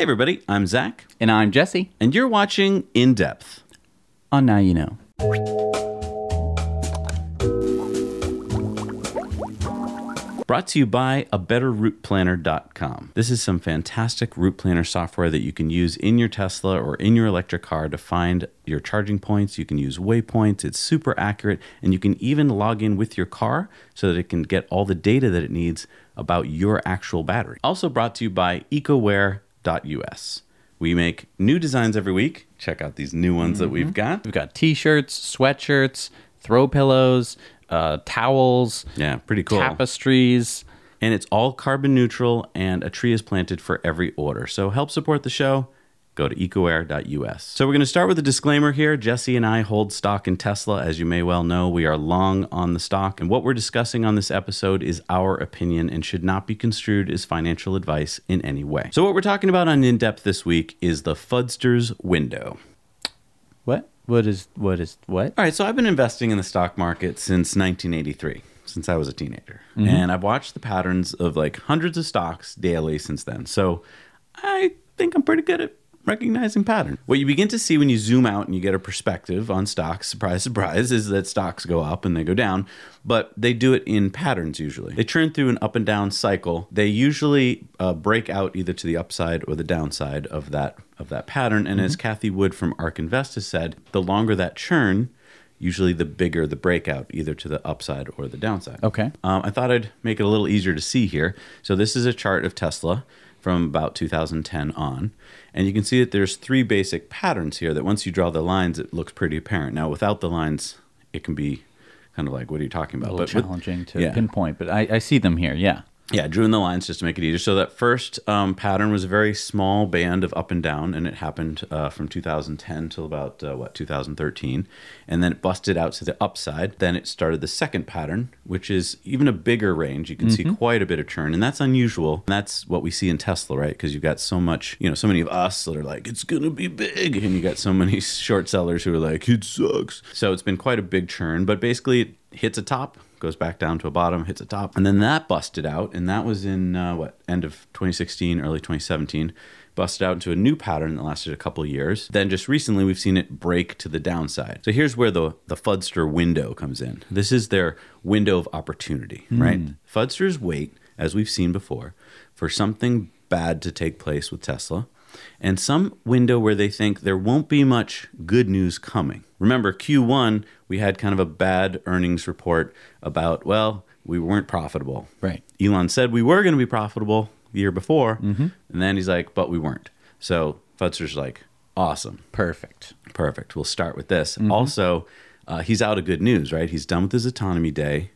Hey, everybody, I'm Zac, And I'm Jesse. and you're watching In Depth. On Now You Know. Brought to you by a betterrouteplanner.com. This is some fantastic route planner software that you can use in your Tesla or in your electric car to find your charging points. You can use waypoints, it's super accurate, and you can even log in with your car so that it can get all the data that it needs about your actual battery. Also brought to you by ecowear.us. We make new designs every week. Check out these new ones that we've got. We've got t shirts, sweatshirts, throw pillows, uh, towels, Yeah, pretty cool. tapestries. and it's all carbon neutral and a tree is planted for every order so help support the show go to ecowear.us so we're going to start with a disclaimer here jesse and i hold stock in tesla as you may well know we are long on the stock and what we're discussing on this episode is our opinion and should not be construed as financial advice in any way so what we're talking about on in-depth this week is the fudsters window What? What is, what is, what? all right, so I've been investing in the stock market since 1983, since I was a teenager. Mm-hmm. And I've watched the patterns of like hundreds of stocks daily since then. So I think I'm pretty good at recognizing pattern. What you begin to see when you zoom out and you get a perspective on stocks, surprise, surprise, is that stocks go up and they go down, but they do it in patterns usually. They churn through an up and down cycle. They usually uh, break out either to the upside or the downside of that of that pattern. And as Cathie Wood from ARK Invest has said, the longer that churn, usually the bigger the breakout, either to the upside or the downside. Okay. Um, I thought I'd make it a little easier to see here. So this is a chart of Tesla from about 2010 on, and you can see that there's three basic patterns here. That once you draw the lines, it looks pretty apparent. Now without the lines, it can be kind of like, what are you talking about? A little But with- challenging to yeah. pinpoint, but I, I see them here. Yeah. Yeah, drew in the lines just to make it easier. So that first um, pattern was a very small band of up and down, and it happened uh, from 2010 till about uh, what 2013, and then it busted out to the upside. Then it started the second pattern, which is even a bigger range. You can see quite a bit of churn, and that's unusual. And that's what we see in Tesla, right? Because you've got so much, you know, so many of us that are like, it's gonna be big, and you got so many short sellers who are like, it sucks. So it's been quite a big churn, but basically it hits a top goes back down to a bottom, hits a top, and then that busted out, and that was in uh, what end of 2016, early 2017. Busted out into a new pattern that lasted a couple of years. Then just recently, we've seen it break to the downside. So here's where the the Fudster window comes in. This is their window of opportunity, right? Fudsters wait, as we've seen before, for something bad to take place with Tesla and some window where they think there won't be much good news coming. Remember, Q1, we had kind of a bad earnings report about, well, we weren't profitable. Right. Elon said we were going to be profitable the year before, mm-hmm. and then he's like, but we weren't. So Fudsters like, awesome. Perfect. Perfect. We'll start with this. Mm-hmm. Also, uh, he's out of good news, right? He's done with his autonomy day.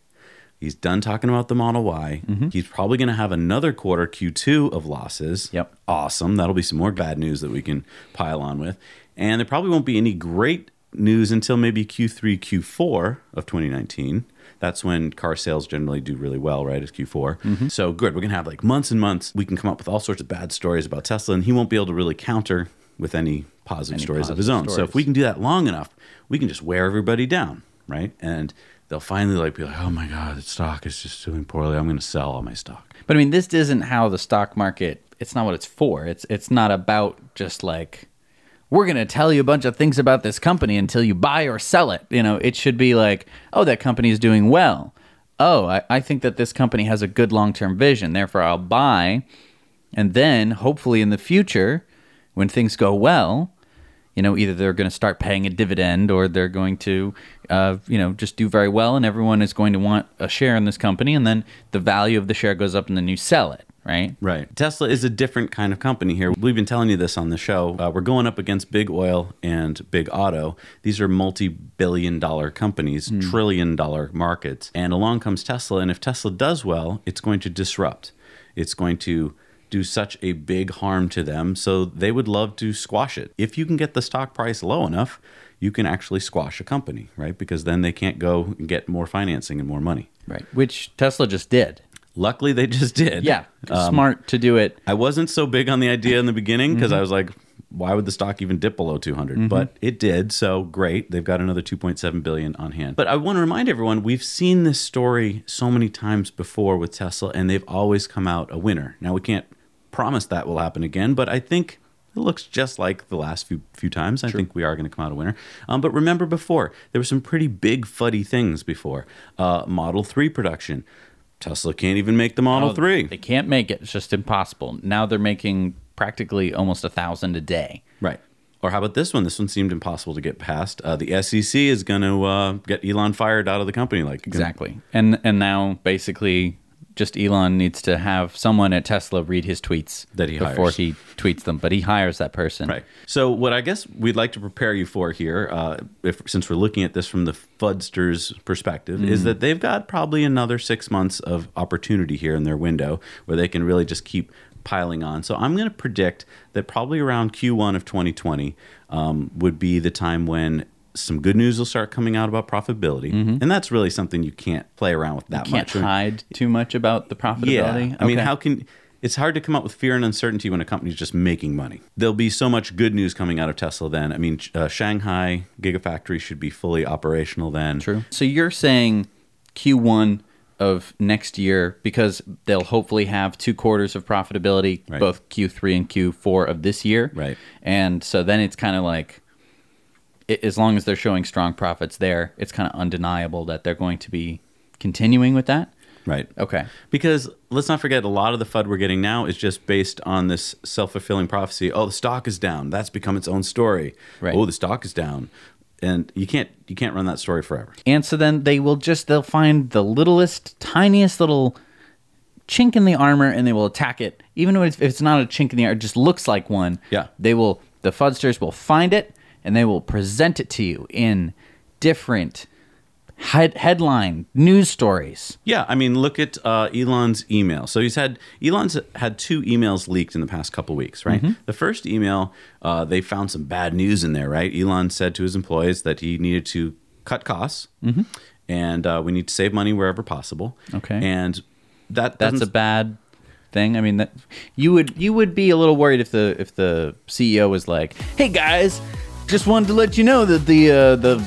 He's done talking about the Model Y. Mm-hmm. He's probably going to have another quarter Q2 of losses. Yep. Awesome. That'll be some more bad news that we can pile on with. And there probably won't be any great news until maybe Q3, Q4 of 2019. That's when car sales generally do really well, right? Is Q4. Mm-hmm. So good. We're going to have like months and months. We can come up with all sorts of bad stories about Tesla, and he won't be able to really counter with any positive Any stories of his positive own. So if we can do that long enough, we can just wear everybody down, right? And they'll finally like be like, "Oh my god, the stock is just doing poorly. I'm going to sell all my stock." But I mean, this isn't how the stock market. It's not what it's for. It's it's not about just like we're going to tell you a bunch of things about this company until you buy or sell it. You know, it should be like, oh, that company is doing well. Oh, I, I think that this company has a good long term vision. Therefore, I'll buy. And then hopefully in the future, when things go well, you know, either they're going to start paying a dividend or they're going to, uh, you know, just do very well and everyone is going to want a share in this company. And then the value of the share goes up and then you sell it, right? Right. Tesla is a different kind of company here. We've been telling you this on the show. Uh, we're going up against big oil and big auto. These are multi billion dollar companies, trillion dollar markets. And along comes Tesla. And if Tesla does well, it's going to disrupt. It's going to do such a big harm to them. So they would love to squash it. If you can get the stock price low enough, you can actually squash a company, right? Because then they can't go and get more financing and more money. Right. Which Tesla just did. Luckily, they just did. Yeah. smart to do it. I wasn't so big on the idea in the beginning because I was like, why would the stock even dip below 200? But it did. So great. They've got another 2.7 billion on hand. But I want to remind everyone, we've seen this story so many times before with Tesla and they've always come out a winner. Now we can't promise that will happen again, but I think it looks just like the last few few times. I think we are going to come out a winner. Um, but remember, before there were some pretty big fuddy things before. Uh, Model Three production. Tesla can't even make the Model Oh, Three. They can't make it. It's just impossible. Now they're making practically almost a thousand a day. Right. Or how about this one? This one seemed impossible to get past. Uh, the SEC is going to uh, get Elon fired out of the company. Like Exactly. And and now basically just Elon needs to have someone at Tesla read his tweets That he before hires. he tweets them. But he hires that person. Right. So what I guess we'd like to prepare you for here, uh, if since we're looking at this from the Fudsters' perspective, is that they've got probably another six months of opportunity here in their window where they can really just keep piling on. So I'm going to predict that probably around Q1 of 2020 um, would be the time when some good news will start coming out about profitability, and that's really something you can't play around with that you Can't much. hide too much about the profitability. Yeah. I mean, how can it's hard to come up with fear and uncertainty when a company's just making money. There'll be so much good news coming out of Tesla then. I mean, uh, Shanghai Gigafactory should be fully operational then. True. So you're saying Q1 of next year because they'll hopefully have two quarters of profitability, Right. both Q3 and Q4 of this year. Right. And so then it's kind of like, as long as they're showing strong profits there, it's kind of undeniable that they're going to be continuing with that. Right. Okay. Because let's not forget, a lot of the FUD we're getting now is just based on this self fulfilling prophecy. Oh, the stock is down. That's become its own story. Right. Oh, the stock is down. And you can't you can't run that story forever. And so then they will just they'll find the littlest, tiniest little chink in the armor and they will attack it. Even if it's not a chink in the armor, it just looks like one. Yeah. They will the Fudsters will find it and they will present it to you in different head, headline news stories. Yeah, I mean, look at uh, Elon's email. So he's had Elon's had two emails leaked in the past couple weeks, right? The first email, uh, they found some bad news in there, right? Elon said to his employees that he needed to cut costs, and uh, we need to save money wherever possible. Okay. and that That's a bad thing. I mean that you would you would be a little worried if the if the CEO was like, "Hey guys, just wanted to let you know that the uh, the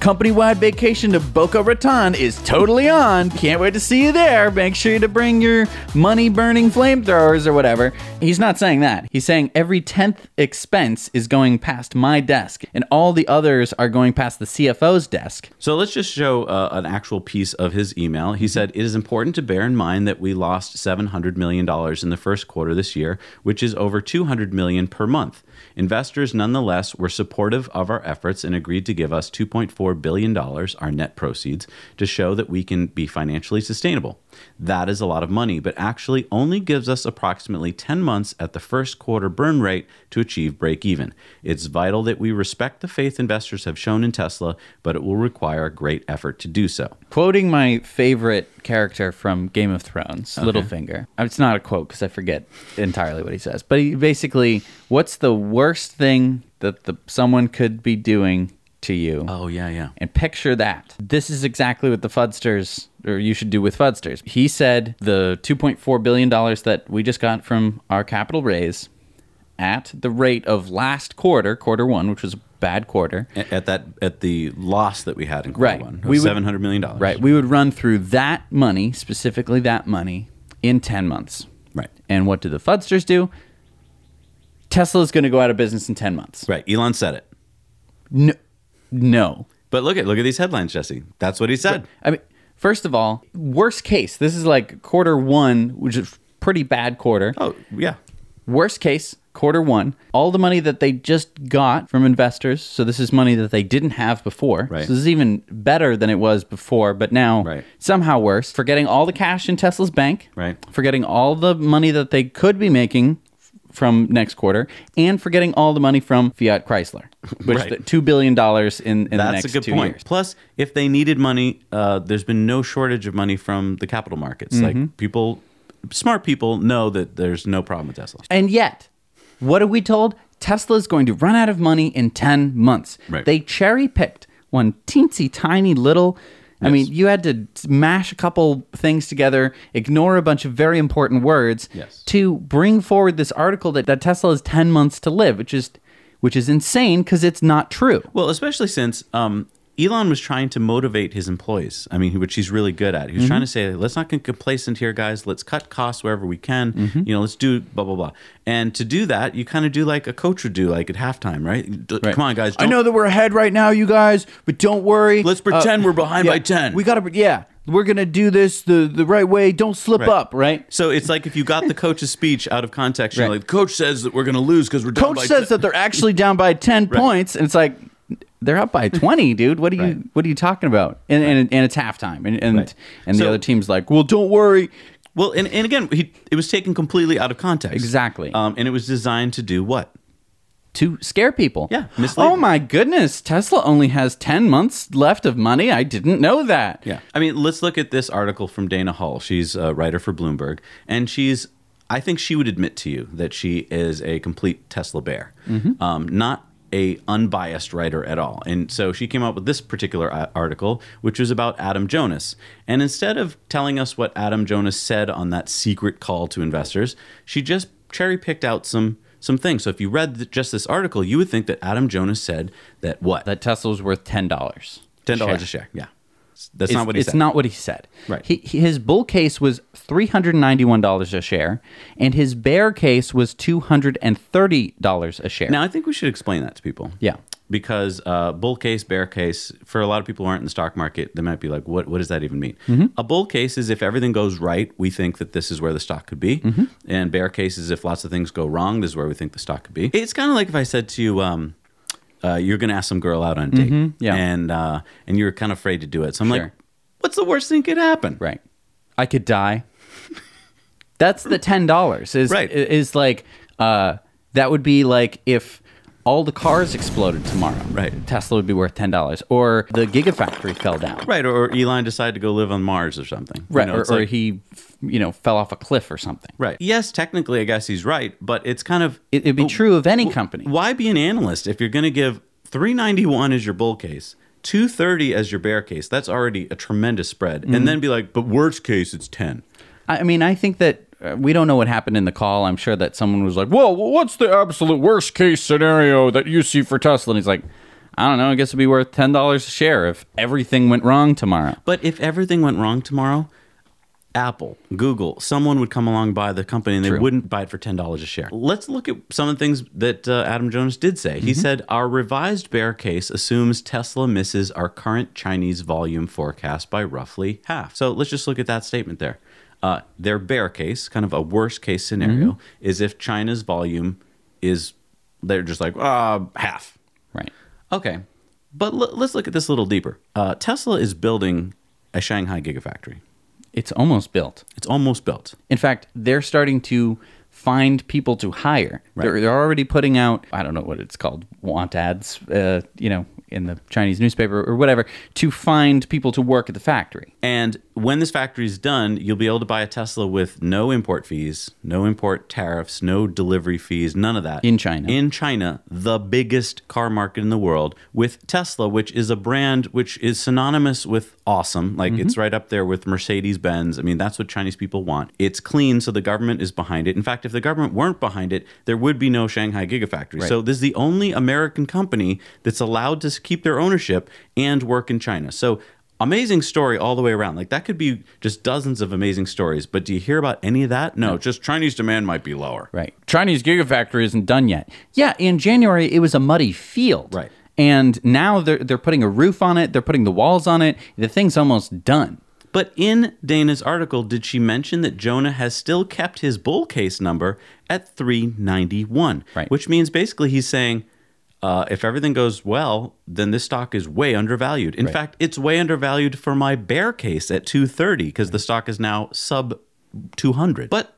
company-wide vacation to Boca Raton is totally on. Can't wait to see you there. Make sure to bring your money-burning flamethrowers or whatever." He's not saying that. He's saying every 10th expense is going past my desk and all the others are going past the CFO's desk. So let's just show uh, an actual piece of his email. He said, It is important to bear in mind that we lost $700 million in the first quarter this year, which is over 200 million per month. Investors, nonetheless, were supportive of our efforts and agreed to give us $2.4 billion, our net proceeds, to show that we can be financially sustainable. That is a lot of money, but actually only gives us approximately 10 months at the first quarter burn rate to achieve break even. It's vital that we respect the faith investors have shown in Tesla, but it will require great effort to do so. Quoting my favorite character from Game of Thrones, Littlefinger. Uh, It's not a quote because I forget entirely what he says, but he basically, what's the worst thing that the someone could be doing to you? Oh, yeah, yeah. And picture that. This is exactly what the Fudsters, or you should do with Fudsters. He said the $2.4 billion that we just got from our capital raise at the rate of last quarter, quarter one, which was a bad quarter, At that, at the loss that we had in quarter Right. one, We seven hundred million dollars. Right. We would run through that money, specifically that money, in 10 months. right, And what do the Fudsters do? Tesla is going to go out of business in 10 months. right. Elon said it, No. No. but look at look at these headlines, Jesse. That's what he said. I mean, first of all, worst case, this is like quarter one, which is pretty bad quarter. Oh, yeah. Worst case, quarter one, all the money that they just got from investors. So this is money that they didn't have before. Right. So this is even better than it was before, but now Right. somehow worse. Forgetting all the cash in Tesla's bank. Right. Forgetting all the money that they could be making from next quarter, and for getting all the money from Fiat Chrysler, which Right. is two billion dollars in, in the That's next a good two point. years. Plus, if they needed money, uh, there's been no shortage of money from the capital markets. Mm-hmm. Like people, smart people know that there's no problem with Tesla. And yet, what are we told? Tesla is going to run out of money in 10 months. Right. They cherry picked one teensy tiny little. I mean, you had to mash a couple things together, ignore a bunch of very important words Yes. to bring forward this article that, that Tesla has 10 months to live, which is which is insane because it's not true. Well, especially since um, Elon was trying to motivate his employees. I mean, which he's really good at. He was mm-hmm. trying to say, let's not get complacent here, guys. Let's cut costs wherever we can. Mm-hmm. You know, let's do blah blah blah. And to do that, you kind of do like a coach would do, like at halftime, right? D- Right. Come on, guys. I know that we're ahead right now, you guys, but don't worry. Let's uh, pretend we're behind yeah, by 10. We gotta, yeah, we're gonna do this the the right way. Don't slip Right. up, right? So it's like if you got the coach's speech out of context, you're Right. like, coach says that we're going to lose because we're down Coach says 10." that they're actually down by ten points, and it's like they're up by twenty, dude. What are you Right. What are you talking about? And and, and it's halftime, and and, Right. and the So- other team's like, well, don't worry. Well, and, and again, he, it was taken completely out of context. Exactly. Um, and it was designed to do what? to scare people. Yeah, mislead Oh my goodness, Tesla only has 10 months left of money. I didn't know that. Yeah. I mean, let's look at this article from Dana Hull She's a writer for Bloomberg, and she's, I think she would admit to you that she is a complete Tesla bear, um, not a unbiased writer at all. And so she came up with this particular article, which was about Adam Jonas. And instead of telling us what Adam Jonas said on that secret call to investors, she just cherry picked out some. Some things. So if you read th- just this article, you would think that Adam Jonas said that what That Tesla was worth $10. ten dollars a share. Yeah, that's It's, not what he it's said. It's not what he said. Right. He- his bull case was $391 a share, and his bear case was $230 a share. Now, I think we should explain that to people. Yeah. Because uh, bull case, bear case, for a lot of people who aren't in the stock market, they might be like, what, what does that even mean? Mm-hmm. A bull case is if everything goes right, we think that this is where the stock could be. Mm-hmm. And bear case is if lots of things go wrong, this is where we think the stock could be. It's kind of like if I said to you, um, uh, you're going to ask some girl out on a date. Mm-hmm. yeah. And, uh, and you're kind of afraid to do it. So I'm like, what's the worst thing could happen? Right. I could die. That's the ten dollars. Is Right. is like uh that would be like if all the cars exploded tomorrow. Right. Tesla would be worth ten dollars. Or the Gigafactory fell down. Right. Or, Elon decided to go live on Mars or something. You Right. know, or or like- he you know, fell off a cliff or something. Right. Yes, technically, I guess he's right, but it's kind of It, it'd be true of any company. Why be an analyst if you're going to give 391 as your bull case, 230 as your bear case? That's already a tremendous spread. Mm-hmm. And then be like, but worst case, it's 10. I mean, I think that uh, we don't know what happened in the call. I'm sure that someone was like, "Well, what's the absolute worst case scenario that you see for Tesla?" And he's like, "I don't know. I guess it'd be worth ten dollars a share if everything went wrong tomorrow." But if everything went wrong tomorrow, Apple, Google, someone would come along buy the company and they True. wouldn't buy it for $10 a share. Let's look at some of the things that uh, Adam Jonas did say. Mm-hmm. He said, Our revised bear case assumes Tesla misses our current Chinese volume forecast by roughly half. So let's just look at that statement there. Uh, their bear case, kind of a worst case scenario, Mm-hmm. is if China's volume is, they're just like, uh, half. Right. Okay. But l- let's look at this a little deeper. Uh, Tesla is building a Shanghai Gigafactory. It's almost built. It's almost built. In fact, they're starting to find people to hire. They're, they're already putting out, I don't know what it's called, want ads, uh, you know, in the Chinese newspaper or whatever, to find people to work at the factory. And when this factory is done, you'll be able to buy a Tesla with no import fees, no import tariffs, no delivery fees, none of that. In China. In China, the biggest car market in the world, with Tesla, which is a brand which is synonymous with awesome. Like Mm-hmm. it's right up there with Mercedes Benz. I mean, that's what Chinese people want. It's clean, so the government is behind it. In fact, if the government weren't behind it, there would be no Shanghai Gigafactory. Right. So this is the only American company that's allowed to keep their ownership and work in China. So amazing story all the way around. Like that could be just dozens of amazing stories. But do you hear about any of that? No, just Chinese demand might be lower. Right. Chinese Gigafactory isn't done yet. Yeah, in January it was a muddy field. Right. And now they're they're putting a roof on it, they're putting the walls on it. The thing's almost done. But in Dana's article, did she mention that Jonah has still kept his bull case number at 391? Right. Which means basically he's saying, uh, if everything goes well, then this stock is way undervalued. In Right. fact, it's way undervalued for my bear case at 230 because the stock is now sub 200. But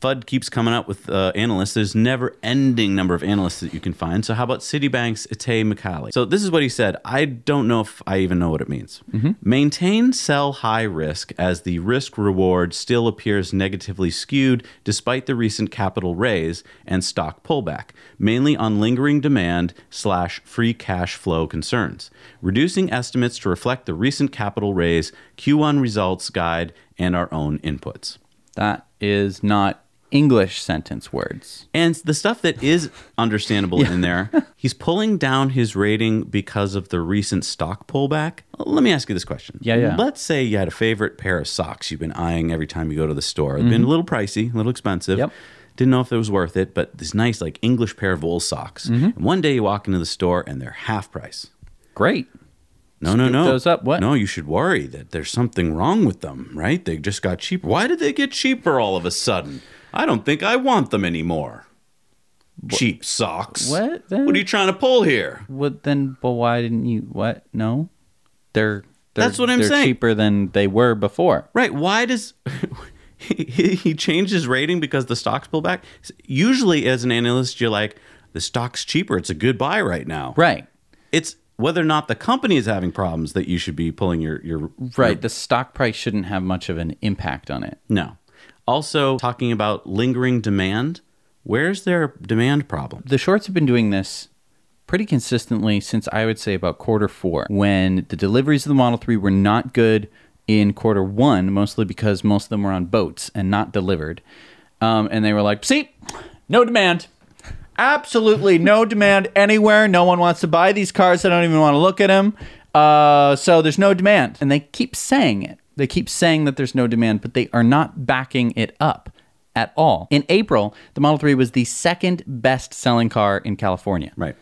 FUD keeps coming up with uh, analysts. There's never ending number of analysts that you can find. So how about Citibank's Itay Michaeli? So this is what he said. I don't know if I even know what it means. Maintain sell high risk as the risk reward still appears negatively skewed despite the recent capital raise and stock pullback, mainly on lingering demand slash free cash flow concerns. Reducing estimates to reflect the recent capital raise, Q1 results guide, and our own inputs. That is not English sentence words. And the stuff that is understandable in there, he's pulling down his rating because of the recent stock pullback. Let me ask you this question. Yeah, yeah. Let's say you had a favorite pair of socks you've been eyeing every time you go to the store. It's been a little pricey, a little expensive. Mm-hmm. Yep. Didn't know if it was worth it, but this nice, like English pair of wool socks. Mm-hmm. And one day you walk into the store and they're half price. Great. No, no, no. those up, what? No, you should worry that there's something wrong with them, right? They just got cheaper. Why did they get cheaper all of a sudden? I don't think I want them anymore. Cheap socks. What? What are you trying to pull here? What then? But why didn't you? What? No, they're, they're That's what I'm saying. Cheaper than they were before. Right. Why does he, he he changed his rating because the stocks pull back? Usually, as an analyst, you're like, the stock's cheaper. It's a good buy right now. Right. It's whether or not the company is having problems that you should be pulling your your Right. The stock price shouldn't have much of an impact on it. No. Also, talking about lingering demand, where's their demand problem? The shorts have been doing this pretty consistently since I would say about quarter four, when the deliveries of the Model 3 were not good in quarter one, mostly because most of them were on boats and not delivered. Um, and they were like, see, no demand. Absolutely no demand anywhere. No one wants to buy these cars. I don't even want to look at them. Uh, so there's no demand. And they keep saying it. They keep saying that there's no demand, but they are not backing it up at all. In April, the Model 3 was the second best selling car in California. Right.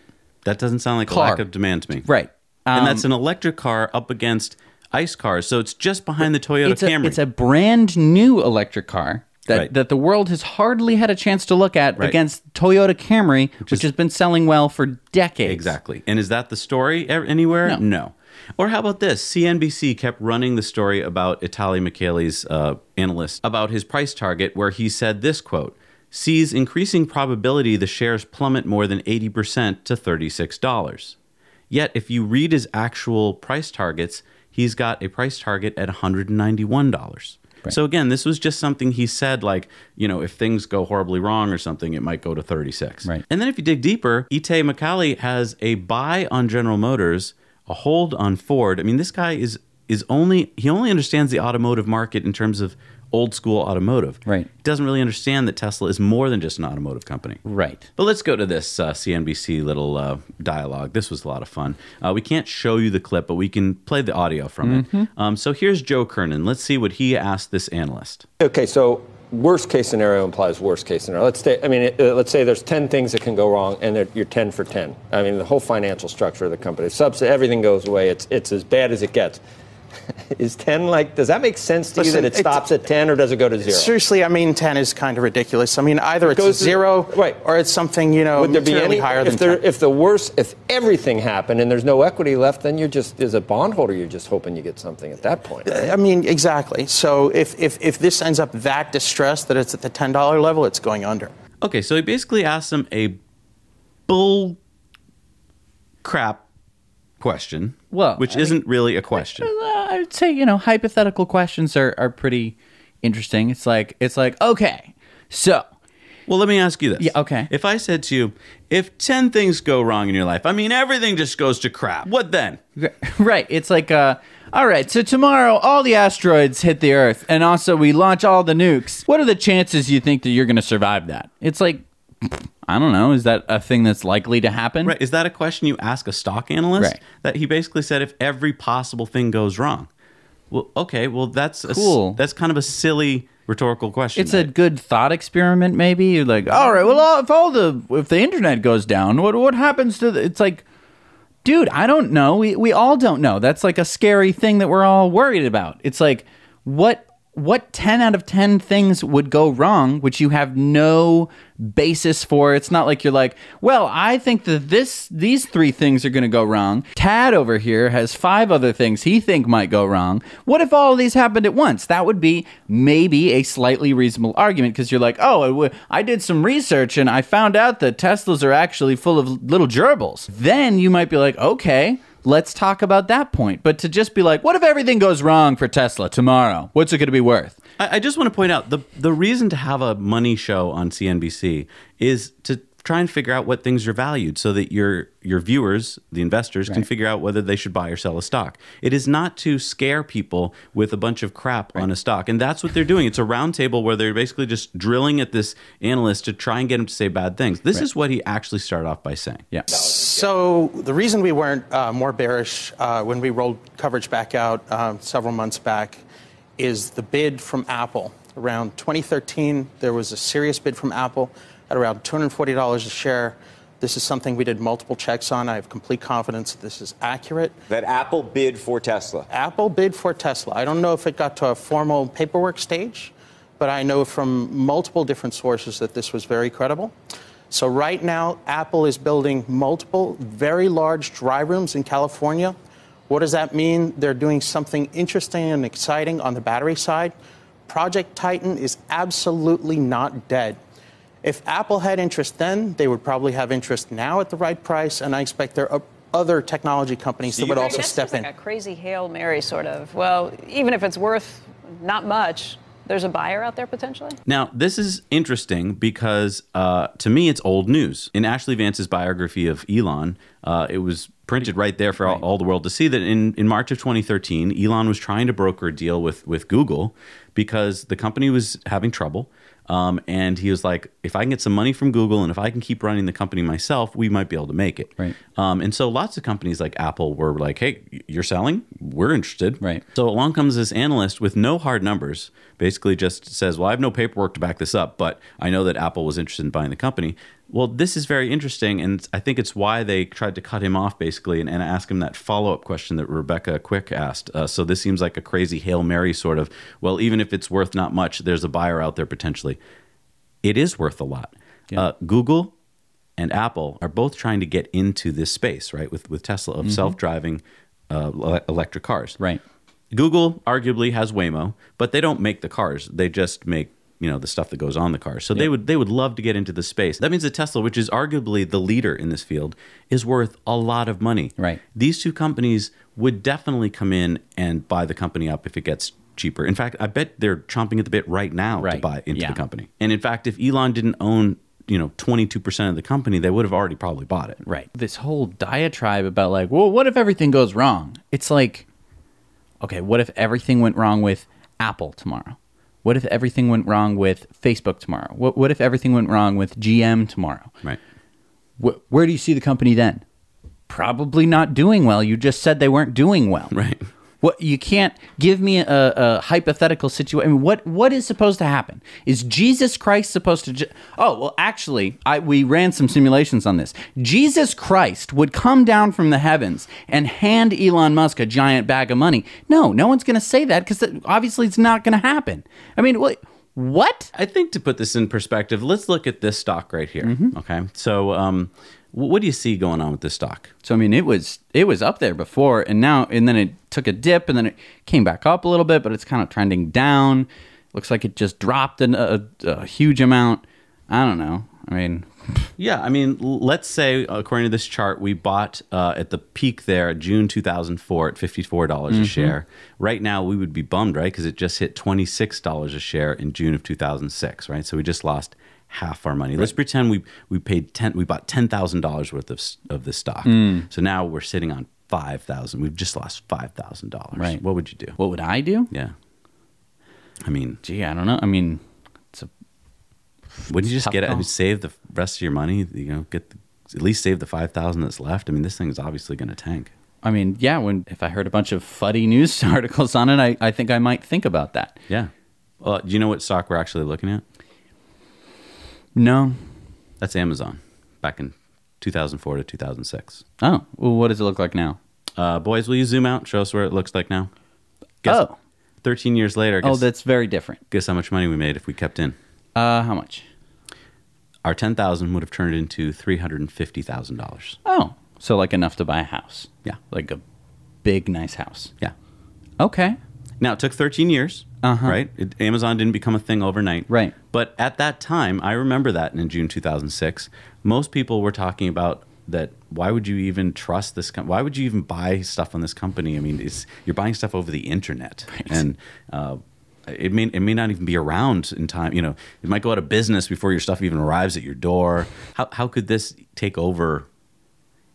That doesn't sound like a Car. lack of demand to me. Right. and Um, that's an electric car up against ICE cars. So it's just behind the Toyota it's a, Camry. it's a brand new electric car that, Right. that the world has hardly had a chance to look at Right. against Toyota Camry, which, is- has been selling well for decades. exactly. And is that the story anywhere? No. Or how about this? CNBC kept running the story about Itay Michaeli's uh, analyst about his price target, where he said this quote sees increasing probability the shares plummet more than 80% to $36. Yet, if you read his actual price targets, he's got a price target at $191. So again, this was just something he said, like, you know, if things go horribly wrong or something, it might go to 36. Right. And then if you dig deeper, Itay Michaeli has a buy on General Motors, a hold on Ford. I mean, this guy is is only he only understands the automotive market in terms of old school automotive. Right. He doesn't really understand that Tesla is more than just an automotive company. Right. But let's go to this uh, CNBC little uh, dialogue. This was a lot of fun. Uh, we can't show you the clip, but we can play the audio from it. Um, so here's Joe Kernan. Let's see what he asked this analyst. Okay, so worst case scenario implies worst case scenario. Let's say, I mean, uh, let's say there's 10 things that can go wrong, and you're 10 for 10. I mean, the whole financial structure of the company, subs, everything goes away. It's it's as bad as it gets. Is 10 like? Does that make sense to you that it it- stops at 10, or does it go to zero? Seriously, I mean, 10 is kind of ridiculous. I mean, either it's goes to- zero right. or it's something, you know, Would there be any? higher if than there, 10. if the worst, if everything happened and there's no equity left, then you're just as a bondholder, you're just hoping you get something at that point. right? I mean, exactly. So if, if, if this ends up that distressed that it's at the $10 level, it's going under. Okay, so he basically asked him a bull crap question, Well, which I isn't really a question. Uh, I would say, you know, hypothetical questions are, are pretty interesting. It's like, it's like, okay, so Well, let me ask you this. Yeah, okay. If I said to you, if 10 things go wrong in your life, I mean, everything just goes to crap, what then? Right. It's like, uh, all right, so tomorrow all the asteroids hit the Earth, and also we launch all the nukes. What are the chances you think that you're going to survive that? It's like, I don't know. Is that a thing that's likely to happen? Right. Is that a question you ask a stock analyst? Right. That he basically said if every possible thing goes wrong. Well, okay. Well, that's a Cool. that's kind of a silly rhetorical question. It's a good thought experiment, maybe. You're like, all right, well, if all the if the internet goes down, what what happens to the? It's like, dude, I don't know. We we all don't know. That's like a scary thing that we're all worried about. It's like, what what ten out of ten things would go wrong, which you have no basis for. It's not like you're like, well, I think that this these three things are going to go wrong. Tad over here has five other things he think might go wrong. What if all of these happened at once? That would be maybe a slightly reasonable argument because you're like, oh, I did some research and I found out that Teslas are actually full of little gerbils. Then you might be like, okay. Let's talk about that point. But to just be like, what if everything goes wrong for Tesla tomorrow? What's it going to be worth? I, I just want to point out the the reason to have a money show on CNBC is to try and figure out what things are valued so that your your viewers, the investors, can figure out whether they should buy or sell a stock. It is not to scare people with a bunch of crap on a stock, and that's what they're doing. It's a roundtable where they're basically just drilling at this analyst to try and get him to say bad things. This is what he actually started off by saying. Yeah. So the reason we weren't uh, more bearish uh, when we rolled coverage back out um, several months back is the bid from Apple. Around 2013, there was a serious bid from Apple at around $240 a share. This is something we did multiple checks on. I have complete confidence that this is accurate. That Apple bid for Tesla. Apple bid for Tesla. I don't know if it got to a formal paperwork stage, but I know from multiple different sources that this was very credible. So right now, Apple is building multiple very large dry rooms in California. What does that mean? They're doing something interesting and exciting on the battery side. Project Titan is absolutely not dead. If Apple had interest then, they would probably have interest now at the right price, and I expect there are other technology companies that you- would I also This step feels in. like a crazy hail mary sort of. Well, even if it's worth not much, there's a buyer out there potentially. Now, this is interesting because uh, to me, it's old news. In Ashley Vance's biography of Elon, uh, it was printed right there for all, all the world to see that in, in March of 2013, Elon was trying to broker a deal with, with Google because the company was having trouble. Um, and he was like, if I can get some money from Google and if I can keep running the company myself, we might be able to make it. Right. Um, and so lots of companies like Apple were like, hey, you're selling? We're interested. Right. So along comes this analyst with no hard numbers, basically just says, Well, I have no paperwork to back this up, but I know that Apple was interested in buying the company. Well, this is very interesting, and I think it's why they tried to cut him off basically and, and ask him that follow up question that Rebecca Quick asked. Uh, so this seems like a crazy Hail Mary sort of, well, even if it's worth not much, there's a buyer out there potentially. It is worth a lot. Yeah. Uh, Google and Apple are both trying to get into this space, right? With with Tesla of self driving uh, electric cars. Right. Google arguably has Waymo, but they don't make the cars. They just make you know the stuff that goes on the cars. So they would they would love to get into the space. That means that Tesla, which is arguably the leader in this field, is worth a lot of money. Right. These two companies would definitely come in and buy the company up if it gets cheaper. In fact, I bet they're chomping at the bit right now to buy into Yeah. the company. And in fact, if Elon didn't own you know 22% of the company, they would have already probably bought it. Right. This whole diatribe about like, well, what if everything goes wrong? It's like, okay, what if everything went wrong with Apple tomorrow? What if everything went wrong with Facebook tomorrow? What, what if everything went wrong with GM tomorrow? Right. Wh- where do you see the company then? Probably not doing well. You just said they weren't doing well. Right. What you can't give me a, a hypothetical situation. I mean, what what is supposed to happen? Is Jesus Christ supposed to? Ju- oh well, actually, I we ran some simulations on this. Jesus Christ would come down from the heavens and hand Elon Musk a giant bag of money. No, no one's going to say that because obviously it's not going to happen. I mean, what? What? I think to put this in perspective, let's look at this stock right here. Mm-hmm. Okay. So, um, what do you see going on with this stock? So I mean, it was it was up there before, and now and then it took a dip, and then it came back up a little bit, but it's kind of trending down. Looks like it just dropped an, a, a huge amount. I don't know. I mean, Yeah, I mean, let's say according to this chart, we bought uh, at the peak there, June 2004, at fifty-four dollars Mm-hmm. a share. Right now, we would be bummed, right? Because it just hit twenty-six dollars a share in June of two thousand six, right? So we just lost half our money. Let's pretend we we paid ten, we bought ten thousand dollars worth of of this stock. Mm. So now we're sitting on five thousand. We've just lost five thousand dollars. Right. What would you do? what would I do? Yeah. I mean, Gee, I don't know. I mean, it's a wouldn't you just get it? I call. mean, save the rest of your money. You know, get the, at least save the five thousand that's left. I mean, this thing is obviously going to tank. I mean, yeah. When if I heard a bunch of fuddy news articles on it, I, I think I might think about that. Yeah. Well, do you know what stock we're actually looking at? No. That's Amazon, back in 2004 to 2006. Oh, well, what does it look like now? Uh, boys, will you zoom out? Show us where it looks like now. Guess, Oh. 13 years later. Guess, Oh, that's very different. guess how much money we made if we kept in. Uh, how much? Our 10,000 would have turned into $350,000. Oh, so like enough to buy a house. Yeah. Like a big, nice house. Yeah. Okay. Now it took 13 years, Uh-huh. right? It, Amazon didn't become a thing overnight, Right. But at that time, I remember that in June 2006, most people were talking about that. Why would you even trust this? Com- why would you even buy stuff on this company? I mean, it's, you're buying stuff over the internet, and uh, it may it may not even be around in time. You know, it might go out of business before your stuff even arrives at your door. How how could this take over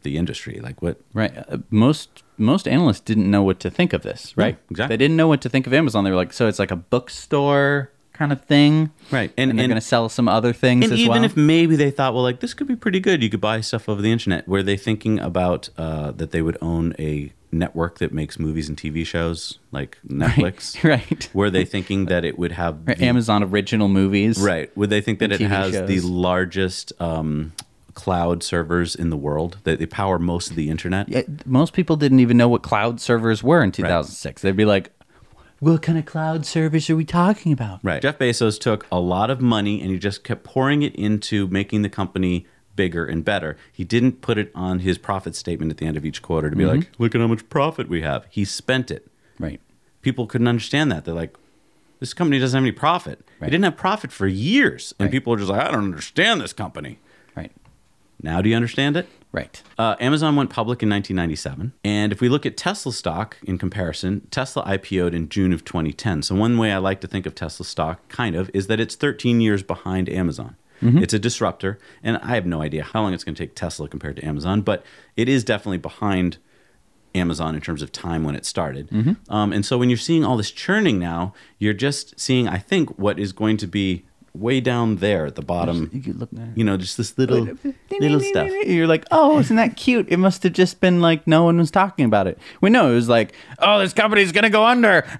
the industry? Like what? Right. Uh, most most analysts didn't know what to think of this, right? exactly. They didn't know what to think of Amazon. They were like, so it's like a bookstore kind of thing, Right. And, And- they're going to sell some other things And as even well. if maybe they thought, well, like this could be pretty good, you could buy stuff over the internet. Were they thinking about uh, that they would own a network that makes movies and TV shows like Netflix? right. Were they thinking that it would have the- Amazon original movies, Right. Would they think that it TV has the largest um, cloud servers in the world? That they power most of the internet? Yeah, most people didn't even know what cloud servers were in 2006. They'd be like, "What kind of cloud service are we talking about?" Right. Jeff Bezos took a lot of money and he just kept pouring it into making the company bigger and better. He didn't put it on his profit statement at the end of each quarter to be Mm-hmm. like, look at how much profit we have. He spent it. Right. People couldn't understand that. They're like, this company doesn't have any profit. Right. It didn't have profit for years. And Right. people are just like, I don't understand this company. Now do you understand it? Right. Uh, Amazon went public in 1997. And if we look at Tesla stock in comparison, Tesla IPO'd in June of 2010. So, one way I like to think of Tesla stock, kind of, is that it's 13 years behind Amazon. It's a disruptor. And I have no idea how long it's going to take Tesla compared to Amazon, but it is definitely behind Amazon in terms of time when it started. Um, and so, when you're seeing all this churning now, you're just seeing, I think, what is going to be way down there at the bottom. You could look there. You know, just this little little stuff. You're like, oh, isn't that cute? It must have just been like no one was talking about it. We know it was like, oh, this company's gonna go under.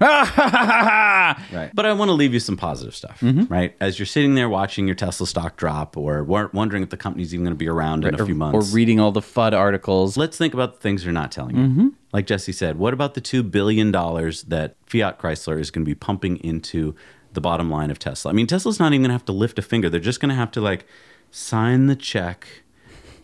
Right. But I want to leave you some positive stuff, Mm-hmm. right? As you're sitting there watching your Tesla stock drop or wondering if the company's even going to be around in a or, few months, or reading all the FUD articles. Let's think about the things they're not telling you. Mm-hmm. Like Jesse said, what about the $2 billion that Fiat Chrysler is going to be pumping into the bottom line of Tesla? I mean, Tesla's not even going to have to lift a finger. They're just going to have to like sign the check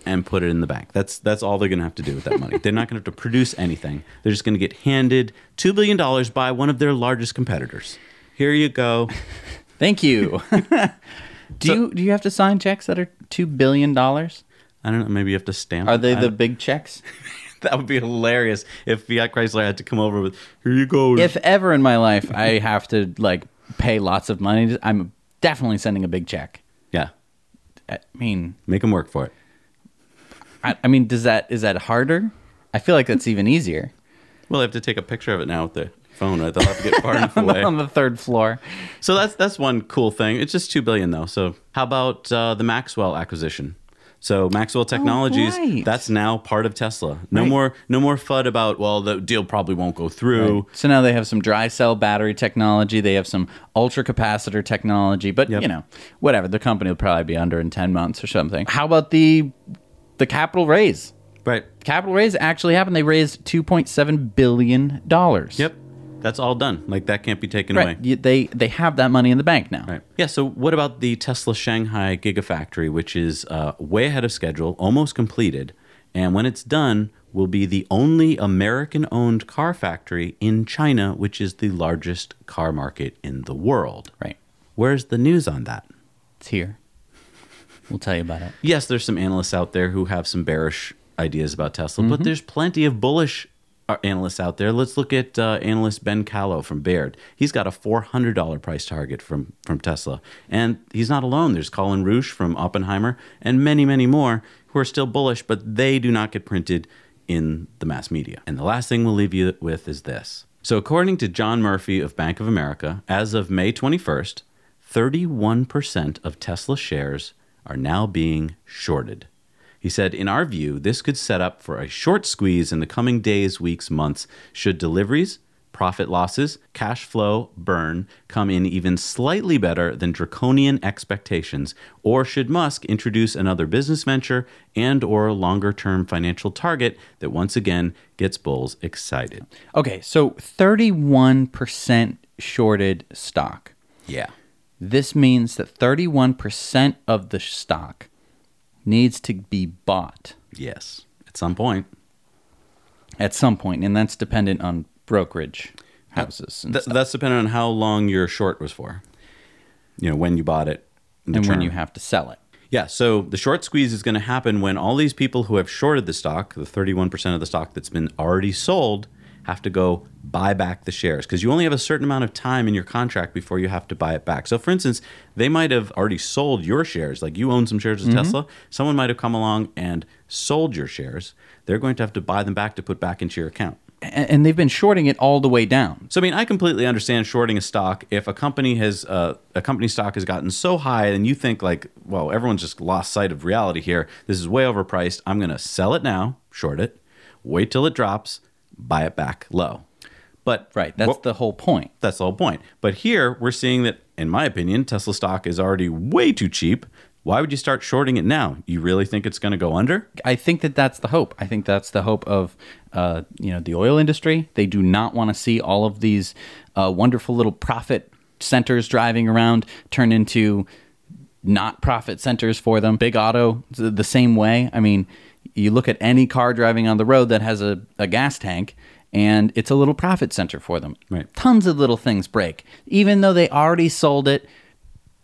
and put it in the bank. That's that's all they're going to have to do with that money. they're not going to have to produce anything. They're just going to get handed $2 billion by one of their largest competitors. Here you go. Thank you. do you do you have to sign checks that are two billion dollars? I don't know. Maybe you have to stamp. Are they the big checks? that would be hilarious if Fiat Chrysler had to come over with, "Here you go." if ever in my life I have to like pay lots of money, I'm definitely sending a big check. yeah, I mean, make them work for it. I, I mean, does that is that harder? I feel like that's even easier. Well, they have to take a picture of it now with the phone. Right? They'll have to get far enough away. on the third floor. So that's that's one cool thing. It's just two billion though. So how about uh, the Maxwell acquisition? So Maxwell oh, Technologies, right. that's now part of Tesla. No Right. more no more fud about well the deal probably won't go through. So now they have some dry cell battery technology. They have some ultra capacitor technology. But Yep. you know, whatever. The company will probably be under in ten months or something. How about the the capital raise? Right. Capital raise actually happened. They raised two point seven billion dollars. Yep. That's all done. Like that can't be taken Right. away. They they have that money in the bank now. Right. Yeah. So, what about the Tesla Shanghai Gigafactory, which is uh, way ahead of schedule, almost completed, and when it's done, will be the only American-owned car factory in China, which is the largest car market in the world. Right. Where's the news on that? It's here. We'll tell you about it. Yes, there's some analysts out there who have some bearish ideas about Tesla, but there's plenty of bullish analysts out there. Let's look at uh, analyst Ben Kallo from Baird. He's got a $400 price target from, from Tesla. And he's not alone. There's Colin Rusch from Oppenheimer and many, many more who are still bullish, but they do not get printed in the mass media. And the last thing we'll leave you with is this. So, according to John Murphy of Bank of America, as of May 21st, 31% of Tesla shares are now being shorted. He said, In our view, this could set up for a short squeeze in the coming days, weeks, months, should deliveries, profit losses, cash flow burn come in even slightly better than draconian expectations, or should Musk introduce another business venture and or longer-term financial target that once again gets bulls excited. Okay, so 31% shorted stock. Yeah. This means that 31% of the stock needs to be bought Yes. At some point. at some point, and that's dependent on brokerage houses and, Th- that's dependent on how long your short was for. You know, when you bought it. the and when you have to sell it. Yeah, so the short squeeze is going to happen when all these people who have shorted the stock, the 31% of the stock that's been already sold, have to go buy back the shares because you only have a certain amount of time in your contract before you have to buy it back. So, for instance, they might have already sold your shares, like you own some shares of Tesla. Someone might have come along and sold your shares. They're going to have to buy them back to put back into your account. and, and they've been shorting it all the way down. So I mean, I completely understand shorting a stock if a company has uh, a company stock has gotten so high, and you think like, well, everyone's just lost sight of reality here. This is way overpriced. I'm going to sell it now, short it, wait till it drops, buy it back low. But Right. That's what- the whole point. that's the whole point. But here we're seeing that, in my opinion, Tesla stock is already way too cheap. Why would you start shorting it now? You really think it's going to go under? I think that that's the hope. I think that's the hope of uh, you know the oil industry. They do not want to see all of these uh, wonderful little profit centers driving around turn into not profit centers for them. Big auto the same way. I mean, you look at any car driving on the road that has a, a gas tank. And it's a little profit center for them. Right. Tons of little things break. Even though they already sold it,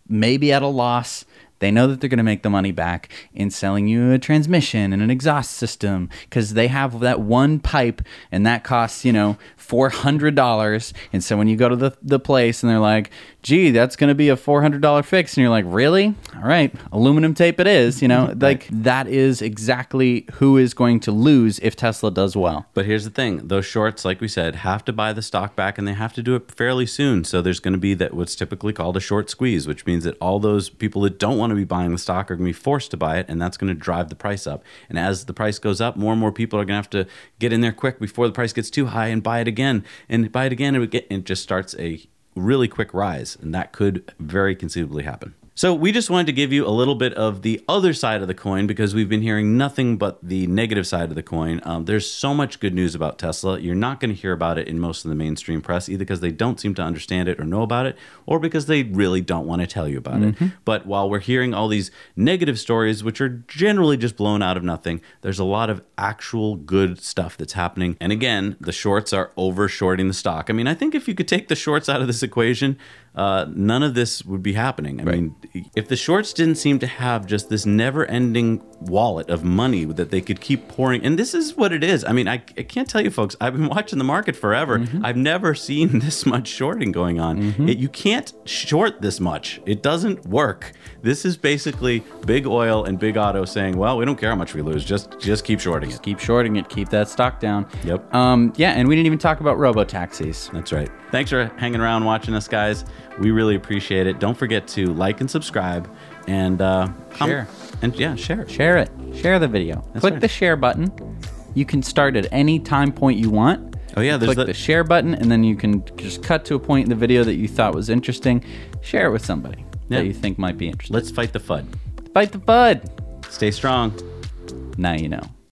maybe at a loss. They know that they're going to make the money back in selling you a transmission and an exhaust system because they have that one pipe and that costs, you know, $400. And so when you go to the, the place and they're like, gee, that's going to be a $400 fix. And you're like, really? All right, aluminum tape it is. You know, like that is exactly who is going to lose if Tesla does well. But here's the thing: those shorts, like we said, have to buy the stock back, and they have to do it fairly soon. So there's going to be that what's typically called a short squeeze, which means that all those people that don't want to be buying the stock are going to be forced to buy it, and that's going to drive the price up. And as the price goes up, more and more people are going to have to get in there quick before the price gets too high and buy it again, and buy it again, and it just starts a really quick rise, and that could very conceivably happen. So we just wanted to give you a little bit of the other side of the coin because we've been hearing nothing but the negative side of the coin. Um, there's so much good news about Tesla. You're not going to hear about it in most of the mainstream press, either because they don't seem to understand it or know about it, or because they really don't want to tell you about it. But while we're hearing all these negative stories, which are generally just blown out of nothing, there's a lot of actual good stuff that's happening. And again, the shorts are overshorting the stock. I mean, I think if you could take the shorts out of this equation, uh, none of this would be happening. I mean, if the shorts didn't seem to have just this never-ending wallet of money that they could keep pouring, and this is what it is. I mean, I, I can't tell you, folks. I've been watching the market forever. I've never seen this much shorting going on. It, you can't short this much. It doesn't work. This is basically big oil and big auto saying, "Well, we don't care how much we lose. Just just keep shorting it." Keep shorting it, keep that stock down. Yep. Um, yeah, and we didn't even talk about robo taxis. That's right. Thanks for hanging around watching us, guys. We really appreciate it. Don't forget to like and subscribe and uh, com- Share. And yeah, share it. Share it. Share the video. Click right. the share button. You can start at any time point you want. Oh, yeah, there's Click the- the share button, and then you can just cut to a point in the video that you thought was interesting. Share it with somebody Yeah. that you think might be interested. Let's fight the FUD. Fight the FUD. Stay strong. Now you know.